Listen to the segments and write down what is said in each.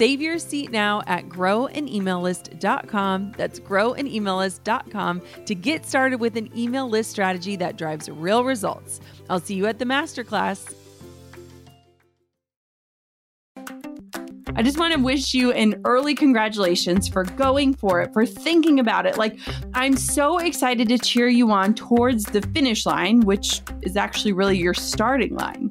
Save your seat now at growanemaillist.com. That's growanemaillist.com to get started with an email list strategy that drives real results. I'll see you at the masterclass. I just want to wish you an early congratulations for going for it, for thinking about it. Like, I'm so excited to cheer you on towards the finish line, which is actually really your starting line.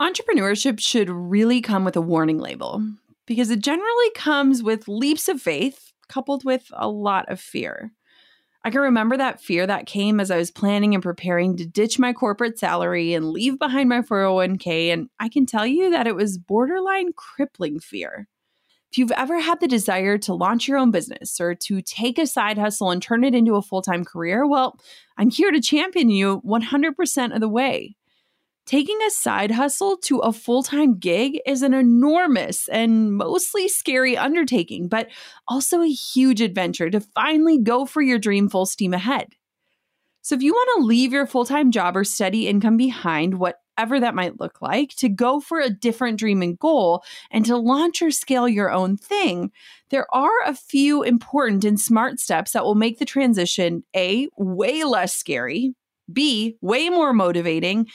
Entrepreneurship should really come with a warning label because it generally comes with leaps of faith coupled with a lot of fear. I can remember that fear that came as I was planning and preparing to ditch my corporate salary and leave behind my 401k. And I can tell you that it was borderline crippling fear. If you've ever had the desire to launch your own business or to take a side hustle and turn it into a full time career, well, I'm here to champion you 100% of the way. Taking a side hustle to a full time gig is an enormous and mostly scary undertaking, but also a huge adventure to finally go for your dream full steam ahead. So, if you want to leave your full time job or steady income behind, whatever that might look like, to go for a different dream and goal, and to launch or scale your own thing, there are a few important and smart steps that will make the transition A, way less scary, B, way more motivating,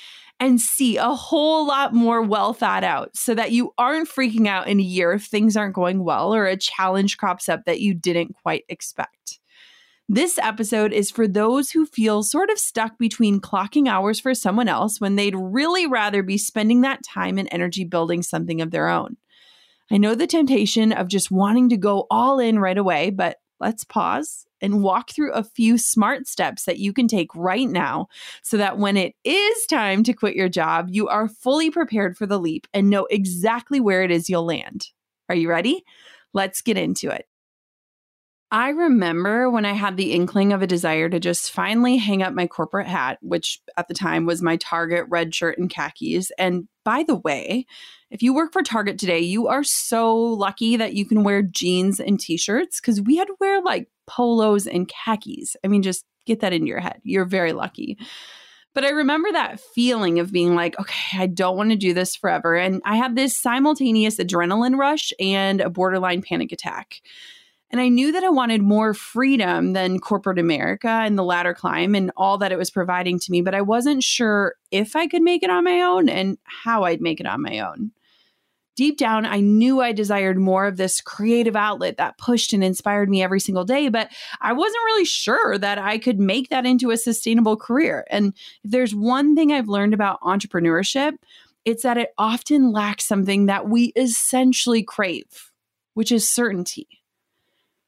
and C a whole lot more well thought out so that you aren't freaking out in a year if things aren't going well or a challenge crops up that you didn't quite expect. This episode is for those who feel sort of stuck between clocking hours for someone else when they'd really rather be spending that time and energy building something of their own. I know the temptation of just wanting to go all in right away, but let's pause and walk through a few smart steps that you can take right now so that when it is time to quit your job, you are fully prepared for the leap and know exactly where it is you'll land. Are you ready? Let's get into it. I remember when I had the inkling of a desire to just finally hang up my corporate hat, which at the time was my Target red shirt and khakis. And by the way, if you work for Target today, you are so lucky that you can wear jeans and t shirts because we had to wear like polos and khakis. I mean, just get that into your head. You're very lucky. But I remember that feeling of being like, okay, I don't want to do this forever. And I had this simultaneous adrenaline rush and a borderline panic attack. And I knew that I wanted more freedom than corporate America and the ladder climb and all that it was providing to me, but I wasn't sure if I could make it on my own and how I'd make it on my own deep down, I knew I desired more of this creative outlet that pushed and inspired me every single day, but I wasn't really sure that I could make that into a sustainable career. And if there's one thing I've learned about entrepreneurship, it's that it often lacks something that we essentially crave, which is certainty.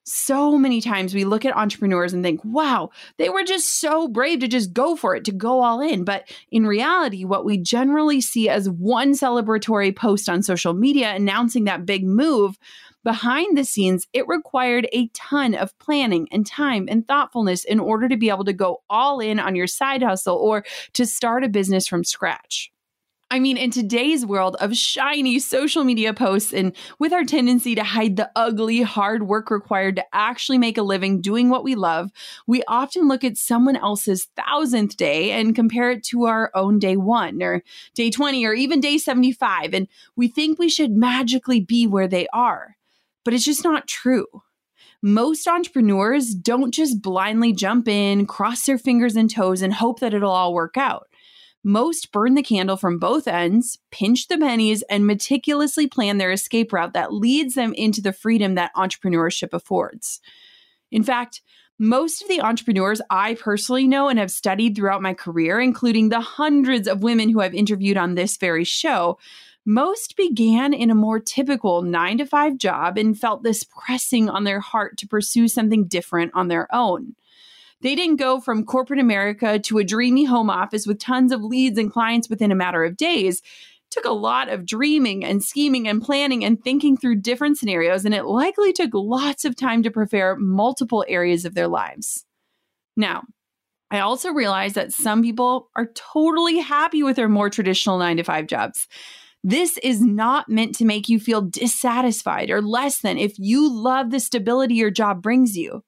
So many times we look at entrepreneurs and think, wow, they were just so brave to just go for it, to go all in. But in reality, what we generally see as one celebratory post on social media announcing that big move, behind the scenes, it required a ton of planning and time and thoughtfulness in order to be able to go all in on your side hustle or to start a business from scratch. I mean, in today's world of shiny social media posts and with our tendency to hide the ugly, hard work required to actually make a living doing what we love, we often look at someone else's thousandth day and compare it to our own day one or day 20 or even day 75. And we think we should magically be where they are. But it's just not true. Most entrepreneurs don't just blindly jump in, cross their fingers and toes, and hope that it'll all work out. Most burn the candle from both ends, pinch the pennies, and meticulously plan their escape route that leads them into the freedom that entrepreneurship affords. In fact, most of the entrepreneurs I personally know and have studied throughout my career, including the hundreds of women who I've interviewed on this very show, most began in a more typical nine to five job and felt this pressing on their heart to pursue something different on their own. They didn't go from corporate America to a dreamy home office with tons of leads and clients within a matter of days. It took a lot of dreaming and scheming and planning and thinking through different scenarios, and it likely took lots of time to prepare multiple areas of their lives. Now, I also realize that some people are totally happy with their more traditional nine to five jobs. This is not meant to make you feel dissatisfied or less than if you love the stability your job brings you.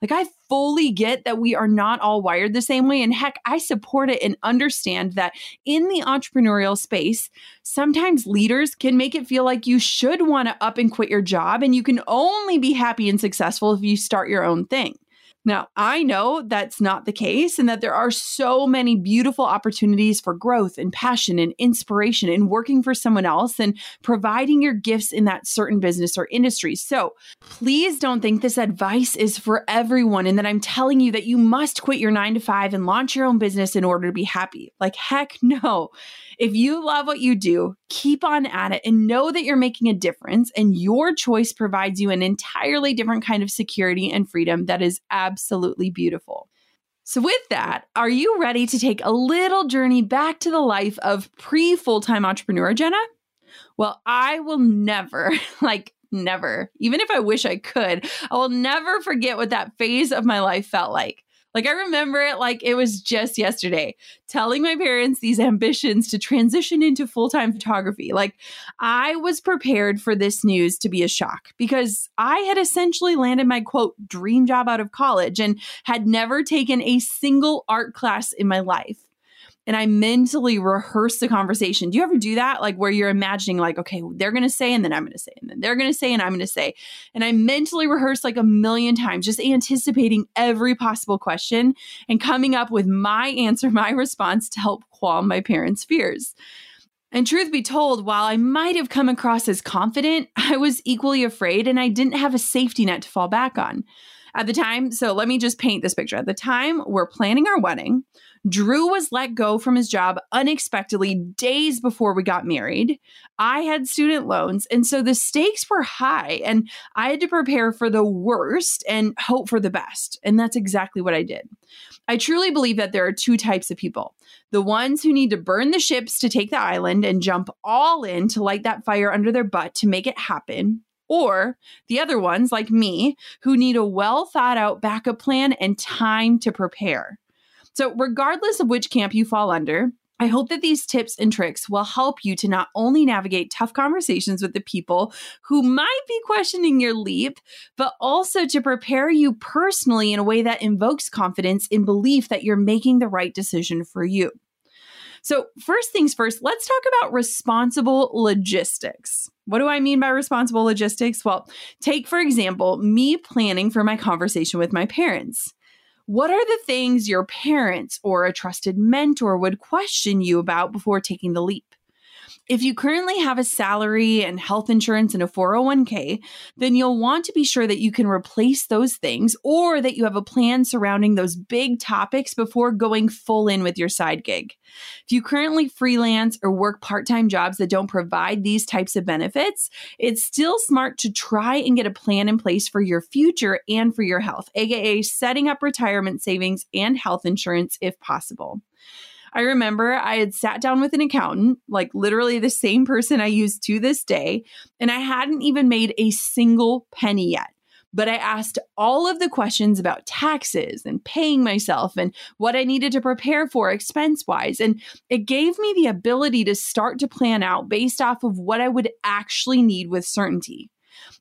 Like, I fully get that we are not all wired the same way. And heck, I support it and understand that in the entrepreneurial space, sometimes leaders can make it feel like you should want to up and quit your job and you can only be happy and successful if you start your own thing. Now, I know that's not the case and that there are so many beautiful opportunities for growth and passion and inspiration in working for someone else and providing your gifts in that certain business or industry. So please don't think this advice is for everyone and that I'm telling you that you must quit your nine to five and launch your own business in order to be happy. Like, heck no. If you love what you do, keep on at it and know that you're making a difference. And your choice provides you an entirely different kind of security and freedom that is absolutely beautiful. So, with that, are you ready to take a little journey back to the life of pre full time entrepreneur, Jenna? Well, I will never, like, never, even if I wish I could, I will never forget what that phase of my life felt like. Like I remember it like it was just yesterday, telling my parents these ambitions to transition into full-time photography. Like I was prepared for this news to be a shock because I had essentially landed my quote dream job out of college and had never taken a single art class in my life and I mentally rehearse the conversation. Do you ever do that? Like where you're imagining, like, okay, they're going to say, and then I'm going to say, and then they're going to say, and I'm going to say. And I mentally rehearse like a million times, just anticipating every possible question and coming up with my answer, my response to help quell my parents' fears. And truth be told, while I might have come across as confident, I was equally afraid and I didn't have a safety net to fall back on. At the time, so let me just paint this picture. At the time, we're planning our wedding. Drew was let go from his job unexpectedly days before we got married. I had student loans, and so the stakes were high, and I had to prepare for the worst and hope for the best. And that's exactly what I did. I truly believe that there are two types of people the ones who need to burn the ships to take the island and jump all in to light that fire under their butt to make it happen. Or the other ones, like me, who need a well thought out backup plan and time to prepare. So, regardless of which camp you fall under, I hope that these tips and tricks will help you to not only navigate tough conversations with the people who might be questioning your leap, but also to prepare you personally in a way that invokes confidence in belief that you're making the right decision for you. So, first things first, let's talk about responsible logistics. What do I mean by responsible logistics? Well, take, for example, me planning for my conversation with my parents. What are the things your parents or a trusted mentor would question you about before taking the leap? If you currently have a salary and health insurance and a 401k, then you'll want to be sure that you can replace those things or that you have a plan surrounding those big topics before going full in with your side gig. If you currently freelance or work part time jobs that don't provide these types of benefits, it's still smart to try and get a plan in place for your future and for your health, aka setting up retirement savings and health insurance if possible. I remember I had sat down with an accountant, like literally the same person I use to this day, and I hadn't even made a single penny yet. But I asked all of the questions about taxes and paying myself and what I needed to prepare for expense wise. And it gave me the ability to start to plan out based off of what I would actually need with certainty.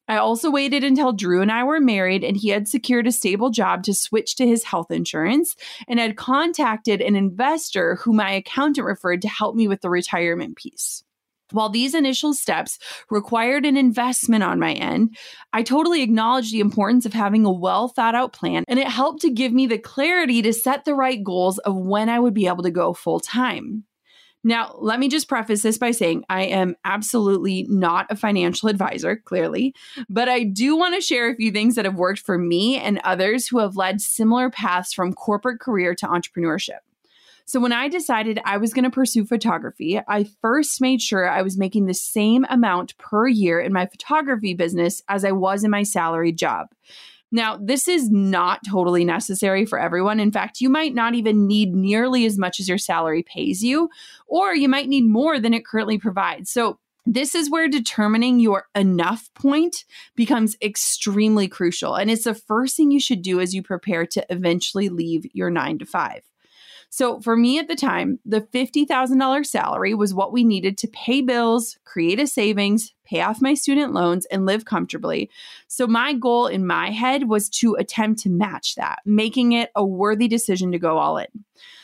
I also waited until Drew and I were married and he had secured a stable job to switch to his health insurance and had contacted an investor who my accountant referred to help me with the retirement piece. While these initial steps required an investment on my end, I totally acknowledged the importance of having a well thought out plan, and it helped to give me the clarity to set the right goals of when I would be able to go full time. Now, let me just preface this by saying I am absolutely not a financial advisor, clearly, but I do want to share a few things that have worked for me and others who have led similar paths from corporate career to entrepreneurship. So, when I decided I was going to pursue photography, I first made sure I was making the same amount per year in my photography business as I was in my salary job. Now, this is not totally necessary for everyone. In fact, you might not even need nearly as much as your salary pays you, or you might need more than it currently provides. So, this is where determining your enough point becomes extremely crucial. And it's the first thing you should do as you prepare to eventually leave your nine to five. So for me at the time, the $50,000 salary was what we needed to pay bills, create a savings, pay off my student loans, and live comfortably. So my goal in my head was to attempt to match that, making it a worthy decision to go all in.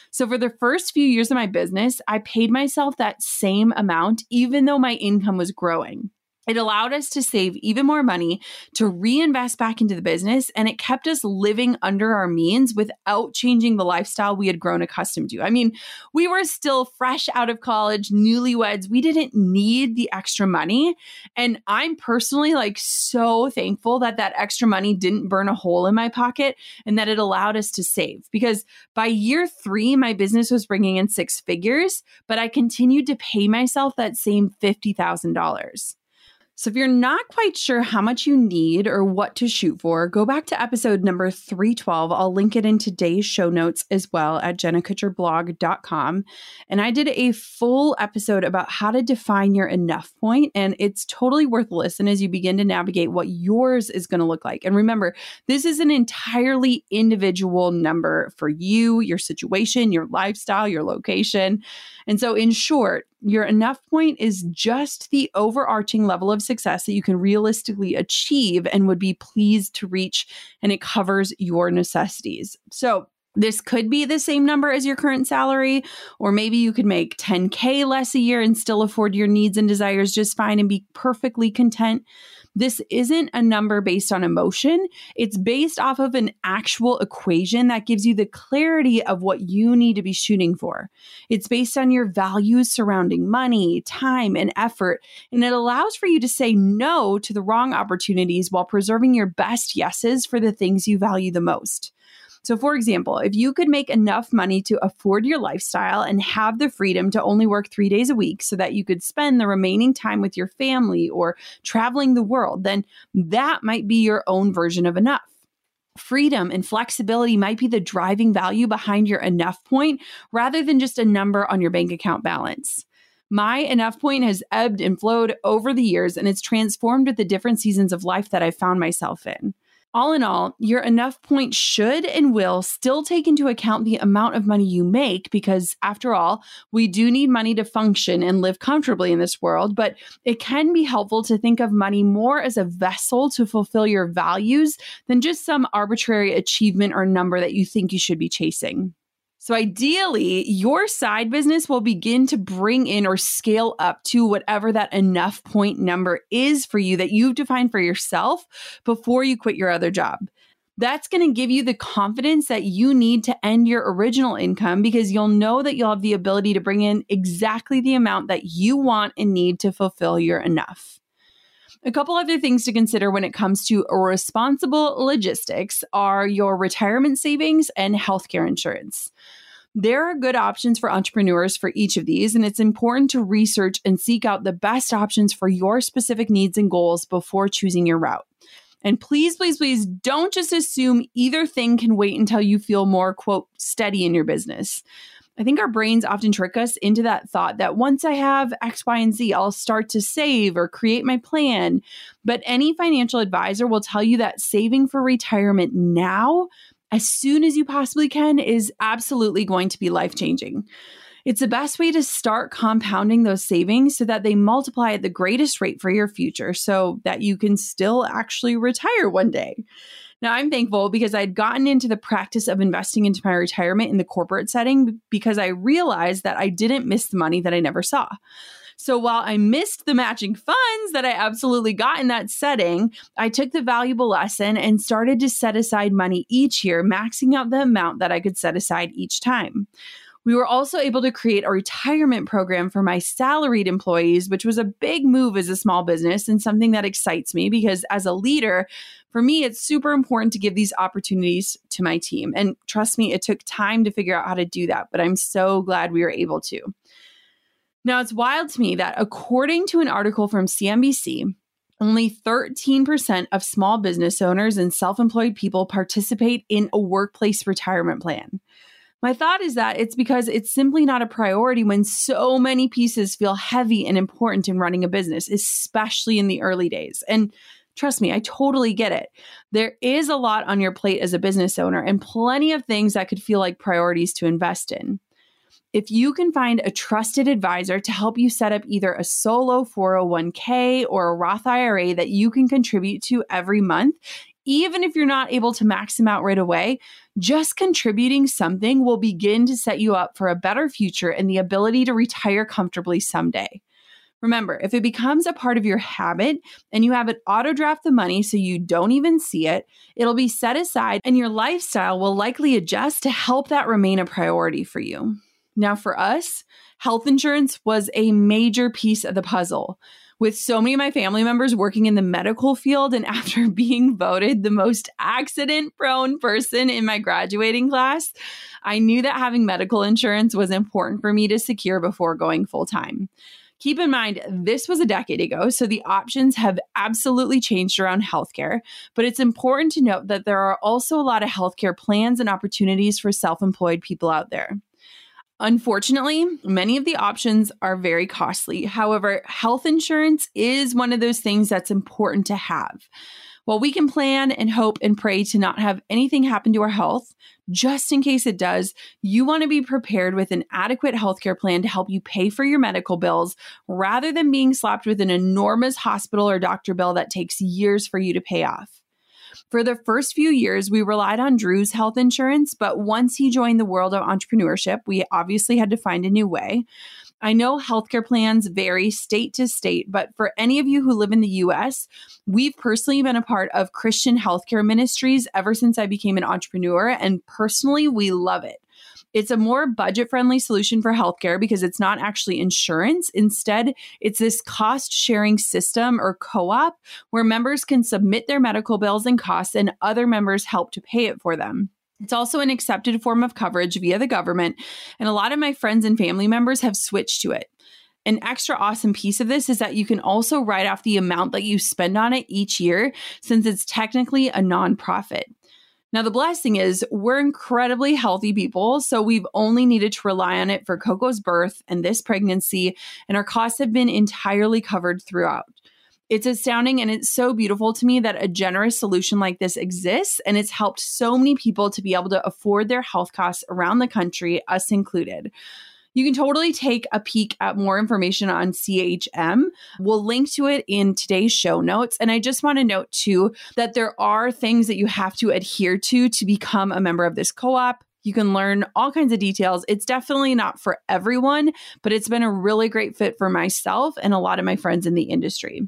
So, for the first few years of my business, I paid myself that same amount, even though my income was growing. It allowed us to save even more money to reinvest back into the business, and it kept us living under our means without changing the lifestyle we had grown accustomed to. I mean, we were still fresh out of college, newlyweds. We didn't need the extra money. And I'm personally like so thankful that that extra money didn't burn a hole in my pocket and that it allowed us to save because by year three, my business was bringing in six figures, but I continued to pay myself that same $50,000. So, if you're not quite sure how much you need or what to shoot for, go back to episode number 312. I'll link it in today's show notes as well at jennakutcherblog.com. And I did a full episode about how to define your enough point, and it's totally worth a listen as you begin to navigate what yours is going to look like. And remember, this is an entirely individual number for you, your situation, your lifestyle, your location. And so, in short, your enough point is just the overarching level of success that you can realistically achieve and would be pleased to reach, and it covers your necessities. So, this could be the same number as your current salary, or maybe you could make 10K less a year and still afford your needs and desires just fine and be perfectly content. This isn't a number based on emotion. It's based off of an actual equation that gives you the clarity of what you need to be shooting for. It's based on your values surrounding money, time, and effort. And it allows for you to say no to the wrong opportunities while preserving your best yeses for the things you value the most. So, for example, if you could make enough money to afford your lifestyle and have the freedom to only work three days a week so that you could spend the remaining time with your family or traveling the world, then that might be your own version of enough. Freedom and flexibility might be the driving value behind your enough point rather than just a number on your bank account balance. My enough point has ebbed and flowed over the years and it's transformed with the different seasons of life that I've found myself in. All in all, your enough point should and will still take into account the amount of money you make because, after all, we do need money to function and live comfortably in this world. But it can be helpful to think of money more as a vessel to fulfill your values than just some arbitrary achievement or number that you think you should be chasing. So, ideally, your side business will begin to bring in or scale up to whatever that enough point number is for you that you've defined for yourself before you quit your other job. That's going to give you the confidence that you need to end your original income because you'll know that you'll have the ability to bring in exactly the amount that you want and need to fulfill your enough. A couple other things to consider when it comes to responsible logistics are your retirement savings and healthcare insurance. There are good options for entrepreneurs for each of these, and it's important to research and seek out the best options for your specific needs and goals before choosing your route. And please, please, please don't just assume either thing can wait until you feel more, quote, steady in your business. I think our brains often trick us into that thought that once I have X, Y, and Z, I'll start to save or create my plan. But any financial advisor will tell you that saving for retirement now, as soon as you possibly can, is absolutely going to be life changing. It's the best way to start compounding those savings so that they multiply at the greatest rate for your future so that you can still actually retire one day. Now, I'm thankful because I'd gotten into the practice of investing into my retirement in the corporate setting because I realized that I didn't miss the money that I never saw. So while I missed the matching funds that I absolutely got in that setting, I took the valuable lesson and started to set aside money each year, maxing out the amount that I could set aside each time. We were also able to create a retirement program for my salaried employees, which was a big move as a small business and something that excites me because as a leader, for me, it's super important to give these opportunities to my team. And trust me, it took time to figure out how to do that, but I'm so glad we were able to. Now, it's wild to me that according to an article from CNBC, only 13% of small business owners and self employed people participate in a workplace retirement plan. My thought is that it's because it's simply not a priority when so many pieces feel heavy and important in running a business, especially in the early days. And trust me, I totally get it. There is a lot on your plate as a business owner and plenty of things that could feel like priorities to invest in. If you can find a trusted advisor to help you set up either a solo 401k or a Roth IRA that you can contribute to every month, even if you're not able to max them out right away, just contributing something will begin to set you up for a better future and the ability to retire comfortably someday. Remember, if it becomes a part of your habit and you have it auto draft the money so you don't even see it, it'll be set aside and your lifestyle will likely adjust to help that remain a priority for you. Now, for us, health insurance was a major piece of the puzzle with so many of my family members working in the medical field and after being voted the most accident prone person in my graduating class, I knew that having medical insurance was important for me to secure before going full time. Keep in mind, this was a decade ago, so the options have absolutely changed around healthcare. But it's important to note that there are also a lot of healthcare plans and opportunities for self employed people out there. Unfortunately, many of the options are very costly. However, health insurance is one of those things that's important to have. While we can plan and hope and pray to not have anything happen to our health, just in case it does, you want to be prepared with an adequate healthcare plan to help you pay for your medical bills rather than being slapped with an enormous hospital or doctor bill that takes years for you to pay off. For the first few years, we relied on Drew's health insurance, but once he joined the world of entrepreneurship, we obviously had to find a new way. I know healthcare plans vary state to state, but for any of you who live in the US, we've personally been a part of Christian healthcare ministries ever since I became an entrepreneur, and personally, we love it. It's a more budget friendly solution for healthcare because it's not actually insurance. Instead, it's this cost sharing system or co op where members can submit their medical bills and costs and other members help to pay it for them. It's also an accepted form of coverage via the government, and a lot of my friends and family members have switched to it. An extra awesome piece of this is that you can also write off the amount that you spend on it each year since it's technically a nonprofit. Now, the blessing is we're incredibly healthy people, so we've only needed to rely on it for Coco's birth and this pregnancy, and our costs have been entirely covered throughout. It's astounding and it's so beautiful to me that a generous solution like this exists, and it's helped so many people to be able to afford their health costs around the country, us included. You can totally take a peek at more information on CHM. We'll link to it in today's show notes. And I just want to note too that there are things that you have to adhere to to become a member of this co op. You can learn all kinds of details. It's definitely not for everyone, but it's been a really great fit for myself and a lot of my friends in the industry.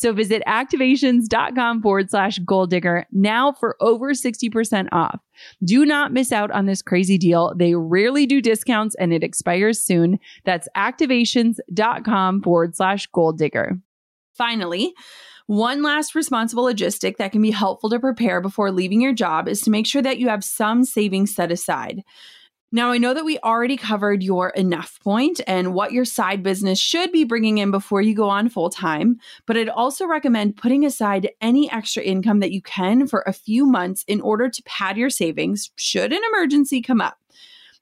So visit activations.com forward slash goal digger now for over 60% off. Do not miss out on this crazy deal. They rarely do discounts and it expires soon. That's activations.com forward slash goal digger. Finally, one last responsible logistic that can be helpful to prepare before leaving your job is to make sure that you have some savings set aside. Now, I know that we already covered your enough point and what your side business should be bringing in before you go on full time, but I'd also recommend putting aside any extra income that you can for a few months in order to pad your savings should an emergency come up.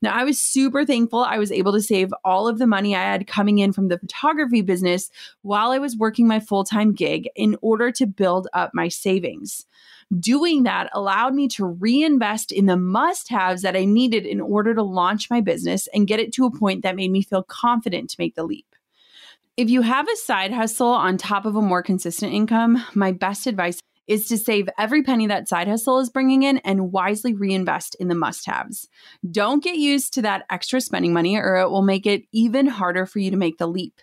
Now, I was super thankful I was able to save all of the money I had coming in from the photography business while I was working my full time gig in order to build up my savings. Doing that allowed me to reinvest in the must haves that I needed in order to launch my business and get it to a point that made me feel confident to make the leap. If you have a side hustle on top of a more consistent income, my best advice is to save every penny that side hustle is bringing in and wisely reinvest in the must haves. Don't get used to that extra spending money, or it will make it even harder for you to make the leap.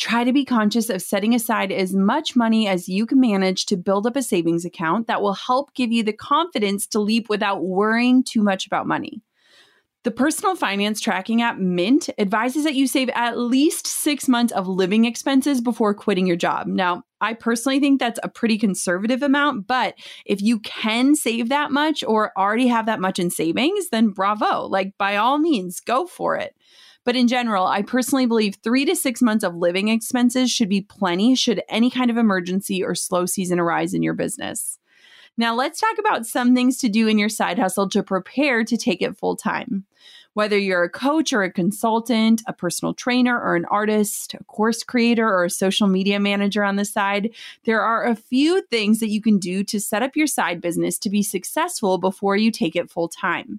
Try to be conscious of setting aside as much money as you can manage to build up a savings account that will help give you the confidence to leap without worrying too much about money. The personal finance tracking app Mint advises that you save at least six months of living expenses before quitting your job. Now, I personally think that's a pretty conservative amount, but if you can save that much or already have that much in savings, then bravo. Like, by all means, go for it. But in general, I personally believe three to six months of living expenses should be plenty should any kind of emergency or slow season arise in your business. Now, let's talk about some things to do in your side hustle to prepare to take it full time. Whether you're a coach or a consultant, a personal trainer or an artist, a course creator or a social media manager on the side, there are a few things that you can do to set up your side business to be successful before you take it full time.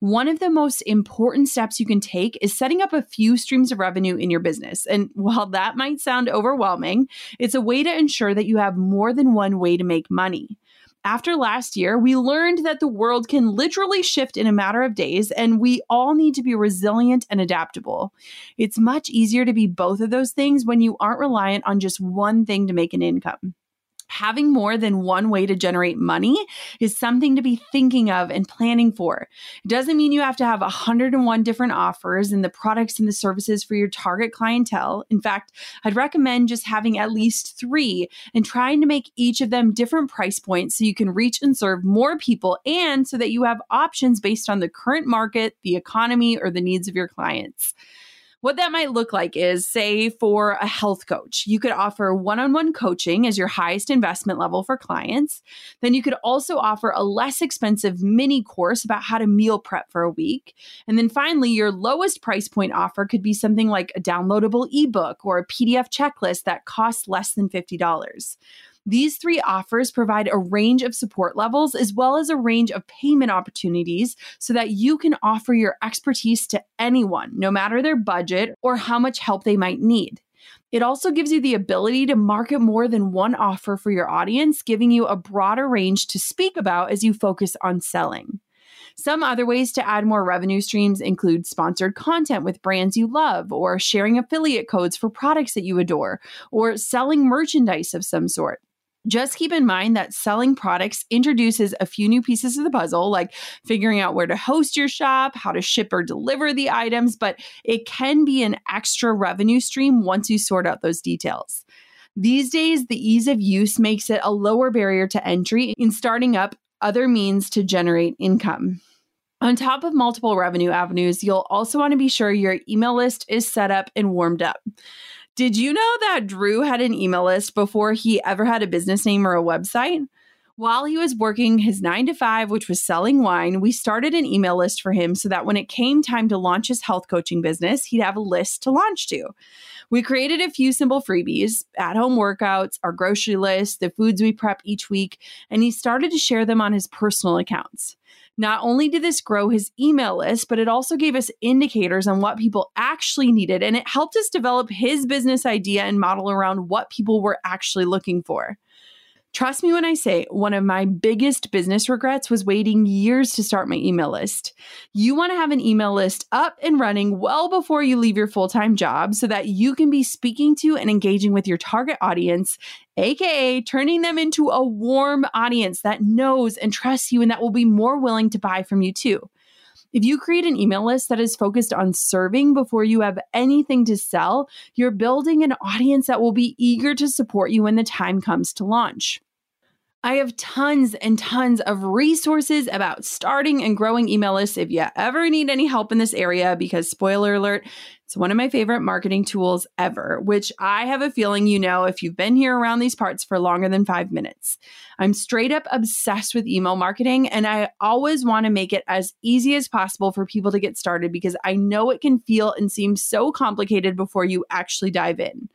One of the most important steps you can take is setting up a few streams of revenue in your business. And while that might sound overwhelming, it's a way to ensure that you have more than one way to make money. After last year, we learned that the world can literally shift in a matter of days, and we all need to be resilient and adaptable. It's much easier to be both of those things when you aren't reliant on just one thing to make an income having more than one way to generate money is something to be thinking of and planning for. It doesn't mean you have to have 101 different offers and the products and the services for your target clientele. In fact, I'd recommend just having at least three and trying to make each of them different price points so you can reach and serve more people and so that you have options based on the current market, the economy, or the needs of your clients. What that might look like is, say, for a health coach, you could offer one on one coaching as your highest investment level for clients. Then you could also offer a less expensive mini course about how to meal prep for a week. And then finally, your lowest price point offer could be something like a downloadable ebook or a PDF checklist that costs less than $50. These three offers provide a range of support levels as well as a range of payment opportunities so that you can offer your expertise to anyone, no matter their budget or how much help they might need. It also gives you the ability to market more than one offer for your audience, giving you a broader range to speak about as you focus on selling. Some other ways to add more revenue streams include sponsored content with brands you love, or sharing affiliate codes for products that you adore, or selling merchandise of some sort. Just keep in mind that selling products introduces a few new pieces of the puzzle, like figuring out where to host your shop, how to ship or deliver the items, but it can be an extra revenue stream once you sort out those details. These days, the ease of use makes it a lower barrier to entry in starting up other means to generate income. On top of multiple revenue avenues, you'll also want to be sure your email list is set up and warmed up. Did you know that Drew had an email list before he ever had a business name or a website? While he was working his nine to five, which was selling wine, we started an email list for him so that when it came time to launch his health coaching business, he'd have a list to launch to. We created a few simple freebies, at home workouts, our grocery list, the foods we prep each week, and he started to share them on his personal accounts. Not only did this grow his email list, but it also gave us indicators on what people actually needed. And it helped us develop his business idea and model around what people were actually looking for. Trust me when I say one of my biggest business regrets was waiting years to start my email list. You want to have an email list up and running well before you leave your full time job so that you can be speaking to and engaging with your target audience, AKA turning them into a warm audience that knows and trusts you and that will be more willing to buy from you too. If you create an email list that is focused on serving before you have anything to sell, you're building an audience that will be eager to support you when the time comes to launch. I have tons and tons of resources about starting and growing email lists if you ever need any help in this area, because spoiler alert, it's one of my favorite marketing tools ever, which I have a feeling you know if you've been here around these parts for longer than five minutes. I'm straight up obsessed with email marketing, and I always want to make it as easy as possible for people to get started because I know it can feel and seem so complicated before you actually dive in.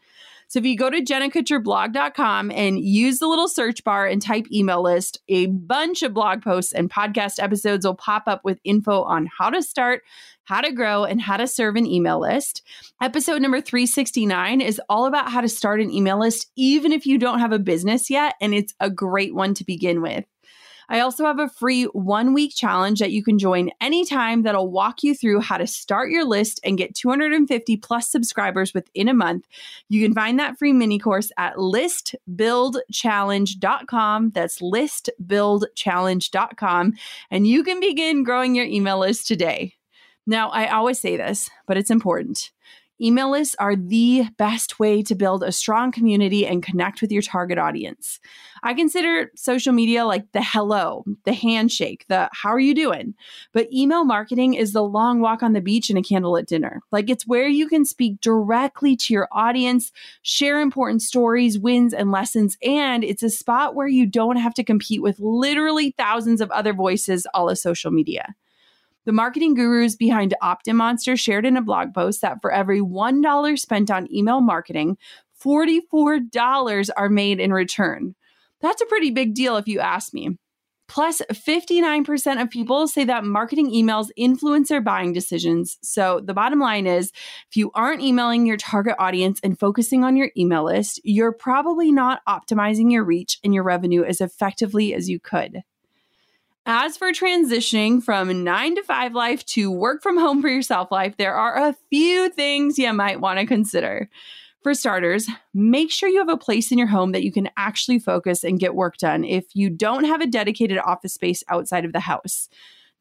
So if you go to jennakutcherblog.com and use the little search bar and type email list, a bunch of blog posts and podcast episodes will pop up with info on how to start, how to grow, and how to serve an email list. Episode number 369 is all about how to start an email list, even if you don't have a business yet. And it's a great one to begin with. I also have a free one week challenge that you can join anytime that'll walk you through how to start your list and get 250 plus subscribers within a month. You can find that free mini course at listbuildchallenge.com. That's listbuildchallenge.com. And you can begin growing your email list today. Now, I always say this, but it's important. Email lists are the best way to build a strong community and connect with your target audience. I consider social media like the hello, the handshake, the how are you doing? But email marketing is the long walk on the beach and a candlelit dinner. Like it's where you can speak directly to your audience, share important stories, wins, and lessons. And it's a spot where you don't have to compete with literally thousands of other voices all of social media. The marketing gurus behind OptinMonster shared in a blog post that for every $1 spent on email marketing, $44 are made in return. That's a pretty big deal if you ask me. Plus, 59% of people say that marketing emails influence their buying decisions. So, the bottom line is if you aren't emailing your target audience and focusing on your email list, you're probably not optimizing your reach and your revenue as effectively as you could. As for transitioning from nine to five life to work from home for yourself life, there are a few things you might want to consider. For starters, make sure you have a place in your home that you can actually focus and get work done if you don't have a dedicated office space outside of the house.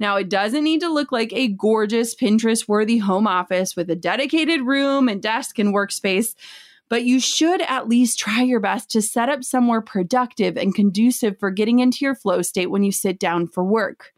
Now, it doesn't need to look like a gorgeous Pinterest worthy home office with a dedicated room and desk and workspace, but you should at least try your best to set up somewhere productive and conducive for getting into your flow state when you sit down for work.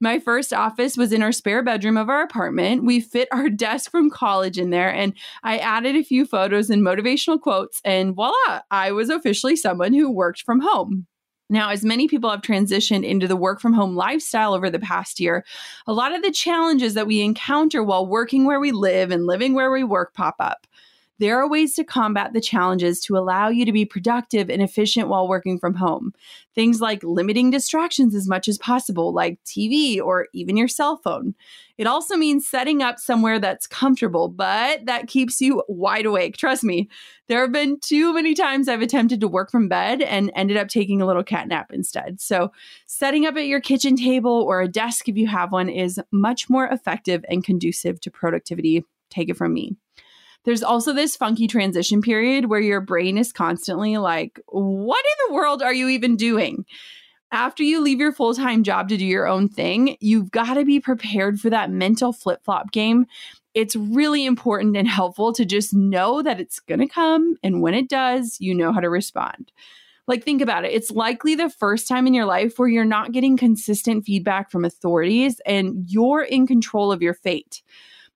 My first office was in our spare bedroom of our apartment. We fit our desk from college in there, and I added a few photos and motivational quotes, and voila, I was officially someone who worked from home. Now, as many people have transitioned into the work from home lifestyle over the past year, a lot of the challenges that we encounter while working where we live and living where we work pop up. There are ways to combat the challenges to allow you to be productive and efficient while working from home. Things like limiting distractions as much as possible, like TV or even your cell phone. It also means setting up somewhere that's comfortable, but that keeps you wide awake. Trust me, there have been too many times I've attempted to work from bed and ended up taking a little cat nap instead. So, setting up at your kitchen table or a desk if you have one is much more effective and conducive to productivity. Take it from me. There's also this funky transition period where your brain is constantly like, what in the world are you even doing? After you leave your full time job to do your own thing, you've got to be prepared for that mental flip flop game. It's really important and helpful to just know that it's going to come. And when it does, you know how to respond. Like, think about it. It's likely the first time in your life where you're not getting consistent feedback from authorities and you're in control of your fate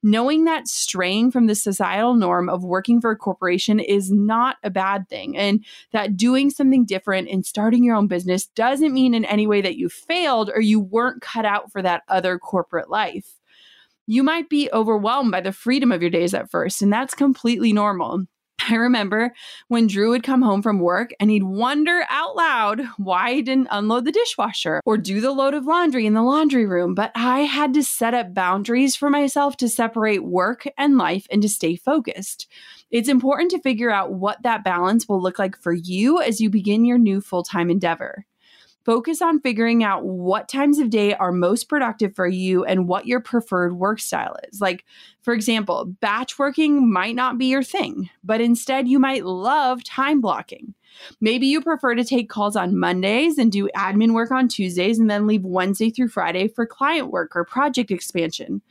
knowing that straying from the societal norm of working for a corporation is not a bad thing, and that doing something different and starting your own business doesn't mean in any way that you failed or you weren't cut out for that other corporate life. You might be overwhelmed by the freedom of your days at first, and that's completely normal. I remember when Drew would come home from work and he'd wonder out loud why he didn't unload the dishwasher or do the load of laundry in the laundry room. But I had to set up boundaries for myself to separate work and life and to stay focused. It's important to figure out what that balance will look like for you as you begin your new full time endeavor. Focus on figuring out what times of day are most productive for you and what your preferred work style is. Like, for example, batch working might not be your thing, but instead you might love time blocking. Maybe you prefer to take calls on Mondays and do admin work on Tuesdays and then leave Wednesday through Friday for client work or project expansion.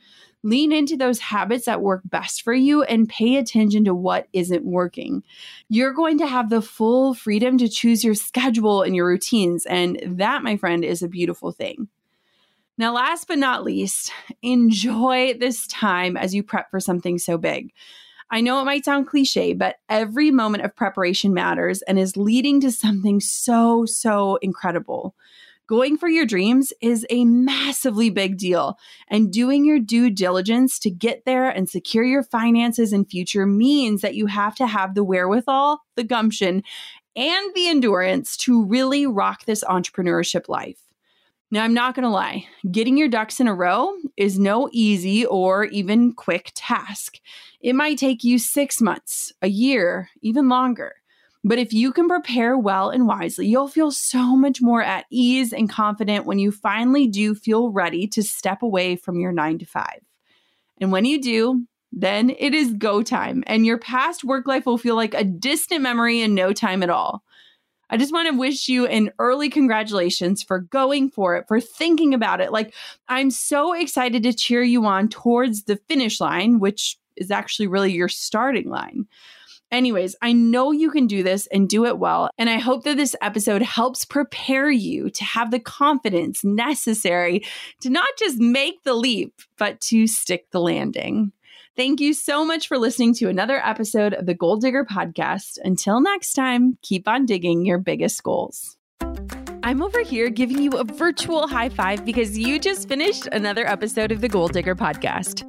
Lean into those habits that work best for you and pay attention to what isn't working. You're going to have the full freedom to choose your schedule and your routines. And that, my friend, is a beautiful thing. Now, last but not least, enjoy this time as you prep for something so big. I know it might sound cliche, but every moment of preparation matters and is leading to something so, so incredible. Going for your dreams is a massively big deal, and doing your due diligence to get there and secure your finances and future means that you have to have the wherewithal, the gumption, and the endurance to really rock this entrepreneurship life. Now, I'm not going to lie, getting your ducks in a row is no easy or even quick task. It might take you six months, a year, even longer. But if you can prepare well and wisely, you'll feel so much more at ease and confident when you finally do feel ready to step away from your nine to five. And when you do, then it is go time, and your past work life will feel like a distant memory in no time at all. I just want to wish you an early congratulations for going for it, for thinking about it. Like, I'm so excited to cheer you on towards the finish line, which is actually really your starting line. Anyways, I know you can do this and do it well. And I hope that this episode helps prepare you to have the confidence necessary to not just make the leap, but to stick the landing. Thank you so much for listening to another episode of the Goal Digger Podcast. Until next time, keep on digging your biggest goals. I'm over here giving you a virtual high five because you just finished another episode of the Goal Digger Podcast.